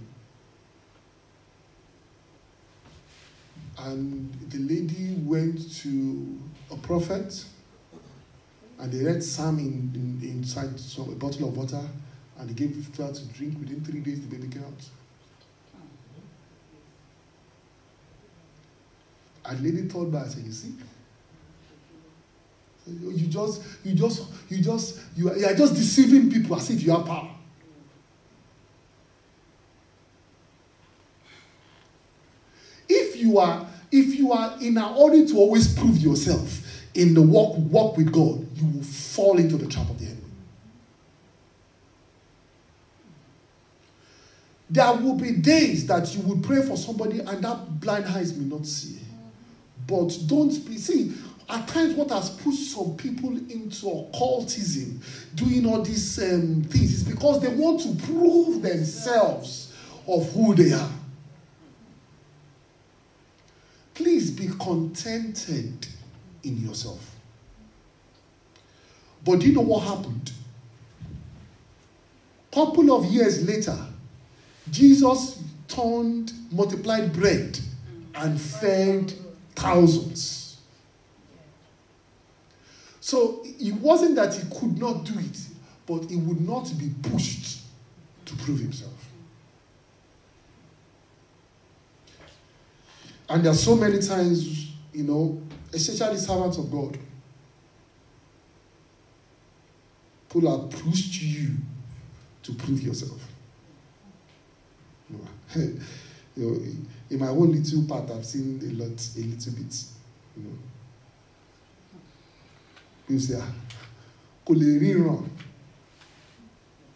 And the lady went to a prophet and they read Psalm in, in, inside some, a bottle of water and they gave her to drink. Within three days, the baby came out. And the lady told me, I said, You see? You just, you just, you just, you are, you are just deceiving people as if you have power. If you are, if you are in a hurry to always prove yourself in the walk, walk with God, you will fall into the trap of the enemy. There will be days that you would pray for somebody and that blind eyes may not see. But don't be, see, at times what has pushed some people into occultism, doing all these um, things, is because they want to prove themselves of who they are. Please be contented in yourself. But do you know what happened? Couple of years later, Jesus turned, multiplied bread, and fed thousands. So it wasn't that he could not do it, but he would not be pushed to prove himself. And there are so many times, you know, especially servants of God, people have pushed you to prove yourself. you know, in my own little part, I've seen a lot, a little bit. You know, you say, ah, kò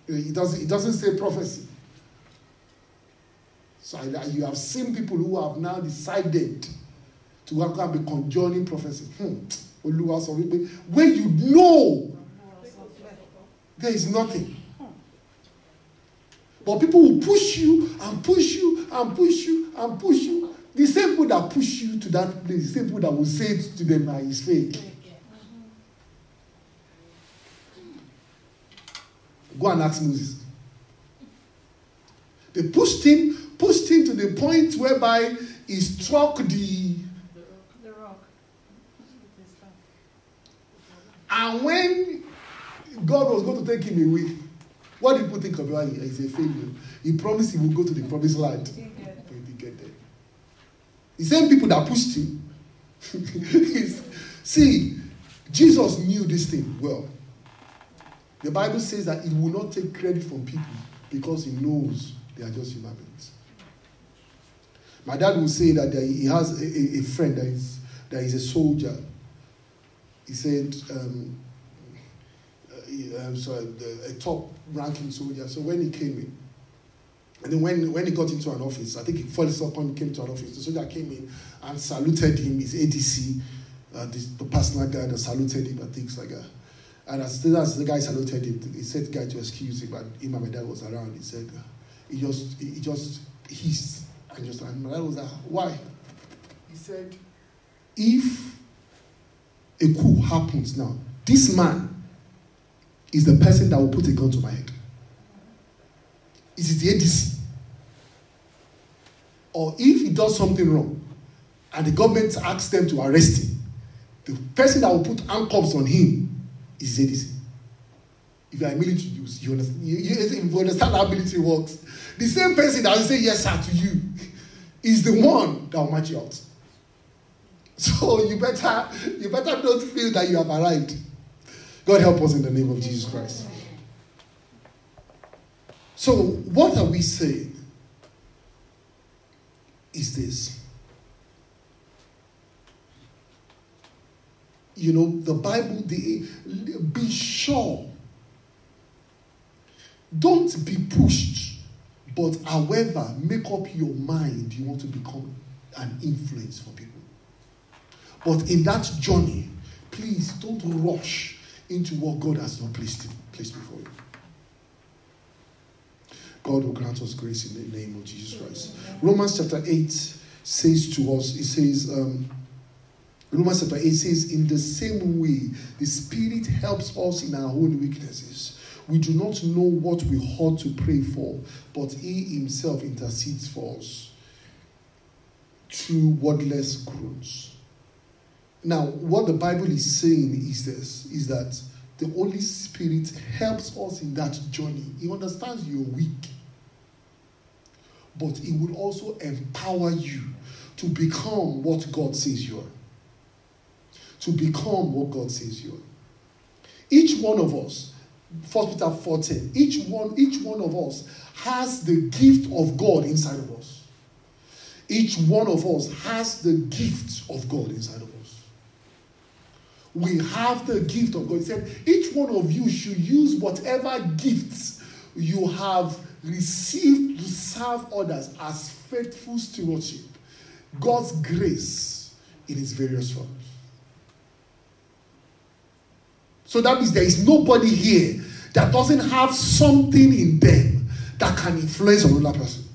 It doesn't, it doesn't say prophecy. So you have seen people who have now decided to go and be conjuring prophecy. Hmm. When you know there is nothing. But people will push you and push you and push you and push you. The same people that push you to that place, the same people that will say to them that it's fake. Go and ask Moses. They pushed him, pushed him to the point whereby he struck the. The rock. And when God was going to take him away, what did people think of him? He's a failure. He promised he would go to the promised land. Didn't get But he didn't get there. The same people that pushed him. See, Jesus knew this thing well. The Bible says that he will not take credit from people because he knows they are just human beings. My dad will say that he has a, a- friend that is, that is a soldier. He said, um, uh, um, sorry, the, a top ranking soldier. So when he came in, and then when, when he got into an office, I think he first upon came to an office, the soldier came in and saluted him, his ADC, uh, this, the personal guy that saluted him and things like that. And as soon as the guy saluted him, he said the guy to excuse him, and him and my dad was around. He said, uh, he just, he just hissed and just, and my dad was like, why? He said, if a coup happens now, this man is the person that will put a gun to my head. It is the ADC. Or if he does something wrong and the government asks them to arrest him, the person that will put handcuffs on him is the ADC. If you are a military, you, you, understand, you, you, if you understand how military works, the same person that will say yes, sir, to you is the one that will match you out. So you better, you better not feel that you have arrived. God help us in the name of Jesus Christ. So, what are we saying? Is this. You know, the Bible, the, be sure. Don't be pushed, but however, make up your mind you want to become an influence for people. But in that journey, please don't rush into what God has not placed, placed before you. God will grant us grace in the name of Jesus Christ. Romans chapter 8 says to us, it says, um, Romans chapter 8 says, In the same way, the Spirit helps us in our own weaknesses. We do not know what we ought to pray for, but He Himself intercedes for us through wordless groans. Now, what the Bible is saying is this is that the Holy Spirit helps us in that journey. He understands you're weak, but He will also empower you to become what God says you are. To become what God says you are. Each one of us, 1 Peter 14, each one, each one of us has the gift of God inside of us. Each one of us has the gift of God inside of us. We have the gift of God. He said, each one of you should use whatever gifts you have received to serve others as faithful stewardship. God's grace in its various forms. So that means there is nobody here that doesn't have something in them that can influence another person.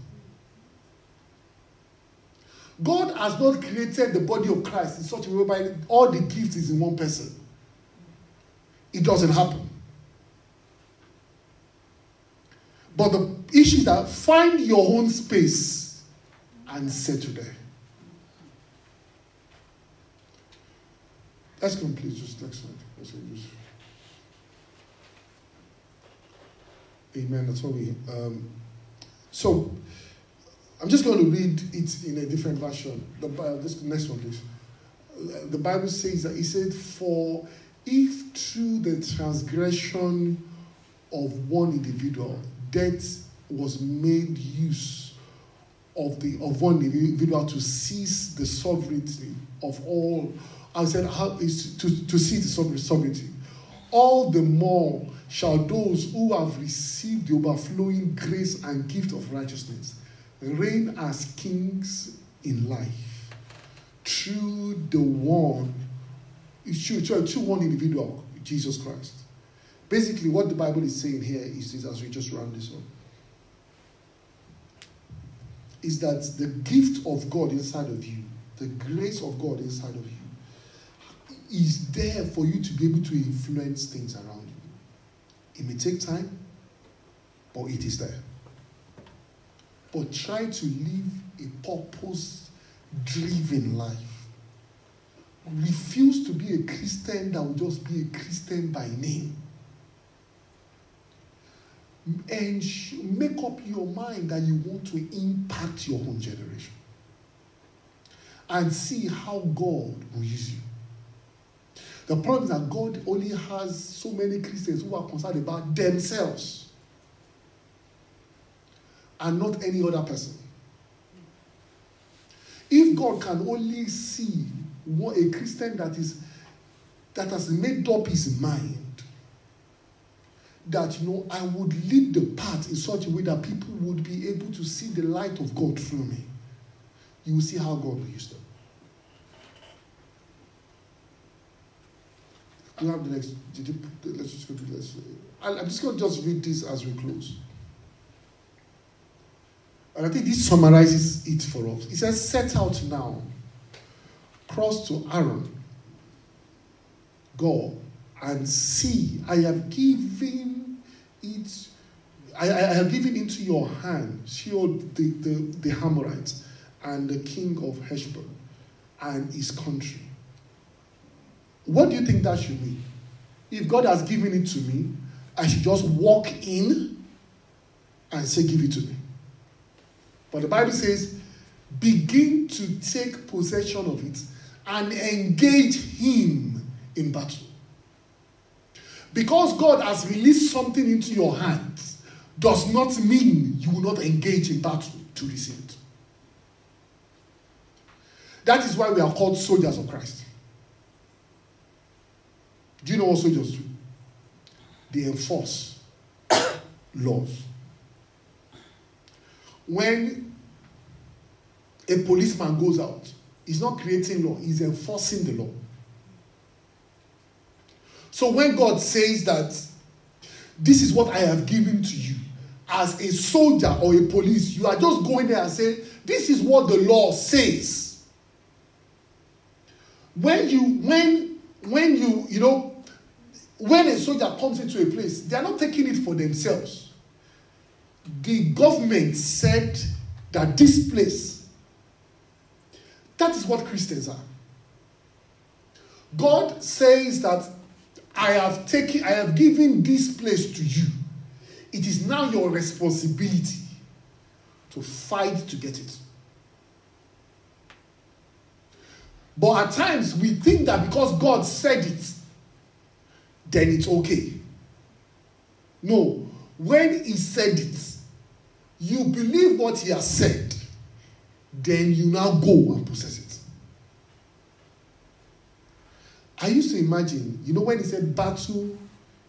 God has not created the body of Christ in such a way whereby all the gifts is in one person. It doesn't happen. But the issue is that find your own space and settle there. Let's complete just next slide. Let's just. Amen. That's what we. Um, so, I'm just going to read it in a different version. The Bi- this next one, please. Uh, The Bible says that He said, "For if through the transgression of one individual death was made use of the of one individual to seize the sovereignty of all." I said, "How is to to seize the sovereignty." All the more shall those who have received the overflowing grace and gift of righteousness reign as kings in life through the one, through, through, through one individual, Jesus Christ. Basically, what the Bible is saying here is as we just round this up. Is that the gift of God inside of you, the grace of God inside of you, is there for you to be able to influence things around you. It may take time, but it is there. But try to live a purpose driven life. Refuse to be a Christian that will just be a Christian by name. And make up your mind that you want to impact your own generation. And see how God will use you. The problem is that God only has so many Christians who are concerned about themselves and not any other person. If God can only see what a Christian that is that has made up his mind that you know I would lead the path in such a way that people would be able to see the light of God through me, you will see how God will use them. you have the next? Did you, let's just go to. I'm just going to just read this as we close. And I think this summarizes it for us. It says, Set out now, cross to Arnon, go and see, I have given it, I, I have given into your hand, Sihon the, the, the Amorites and the king of Heshbon and his country. What do you think that should mean? If God has given it to me, I should just walk in and say, Give it to me. But the Bible says, begin to take possession of it and engage Him in battle. Because God has released something into your hands, does not mean you will not engage in battle to receive it. That is why we are called soldiers of Christ. Do you know what soldiers do? They enforce laws. When a policeman goes out, he's not creating law, he's enforcing the law. So when God says that this is what I have given to you, as a soldier or a police, you are just going there and saying, This is what the law says. When you when when you you know when a soldier comes into a place, they are not taking it for themselves. The government said that this place, that is what Christians are. God says that I have taken, I have given this place to you. It is now your responsibility to fight to get it. But at times we think that because God said it, then it's okay. No, when he said it, you believe what he has said, then you now go and possess it. I used to imagine, you know, when he said battle,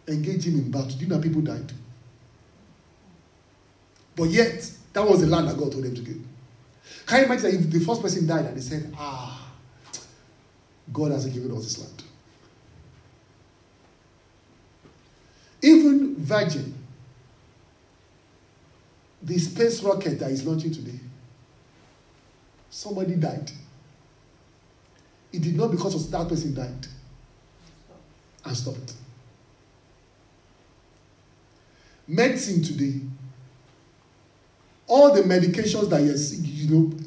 engage him in battle, do you know people died? But yet, that was the land that God told them to give. Can you imagine if the first person died and they said, ah, God hasn't given us this land? Even Virgin, the space rocket that is launching today, somebody died. It did not because of that person died and stopped. Medicine today, all the medications that you're you know,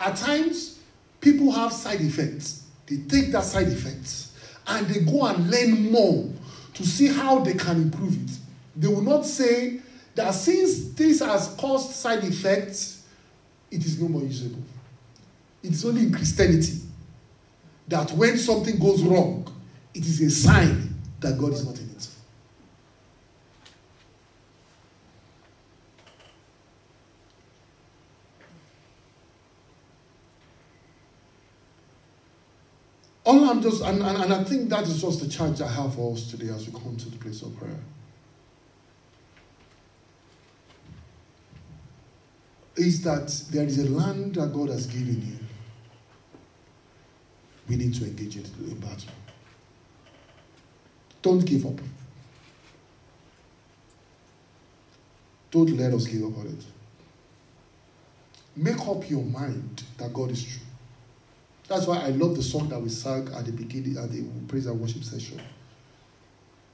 at times people have side effects. They take that side effects and they go and learn more to see how they can improve it. They will not say that since this has caused side effects, it is no more usable. It is only in Christianity that when something goes wrong, it is a sign that God is not in it. All I'm just, and, and, and I think that is just the charge I have for us today as we come to the place of prayer. Is that there is a land that God has given you. We need to engage it in battle. Don't give up. Don't let us give up on it. Make up your mind that God is true. That's why I love the song that we sang at the beginning, at the praise and worship session.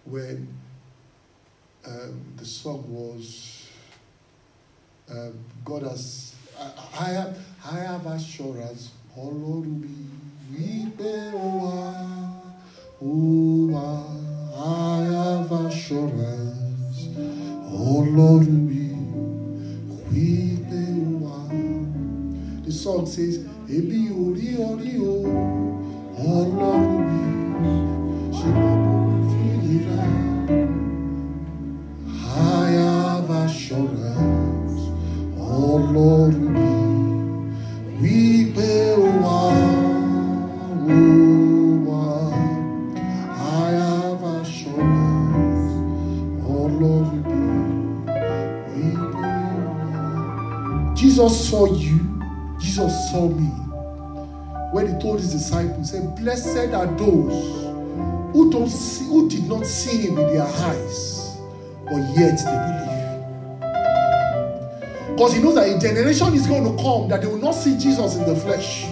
When um, the song was, um, God has. I, I have I have assurance. Ọlọ́run mi wípé ó wá ó. I have assurance. Ọlọ́run mi wípé ó wá. The song says, Ebi ò rí ọ o, his disciples, said, Blessed are those who don't see, who did not see him with their eyes, but yet they believe. Because he knows that a generation is going to come that they will not see Jesus in the flesh.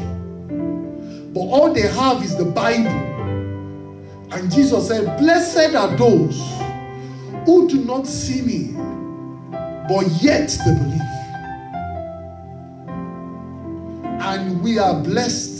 But all they have is the Bible. And Jesus said, Blessed are those who do not see me, but yet they believe. And we are blessed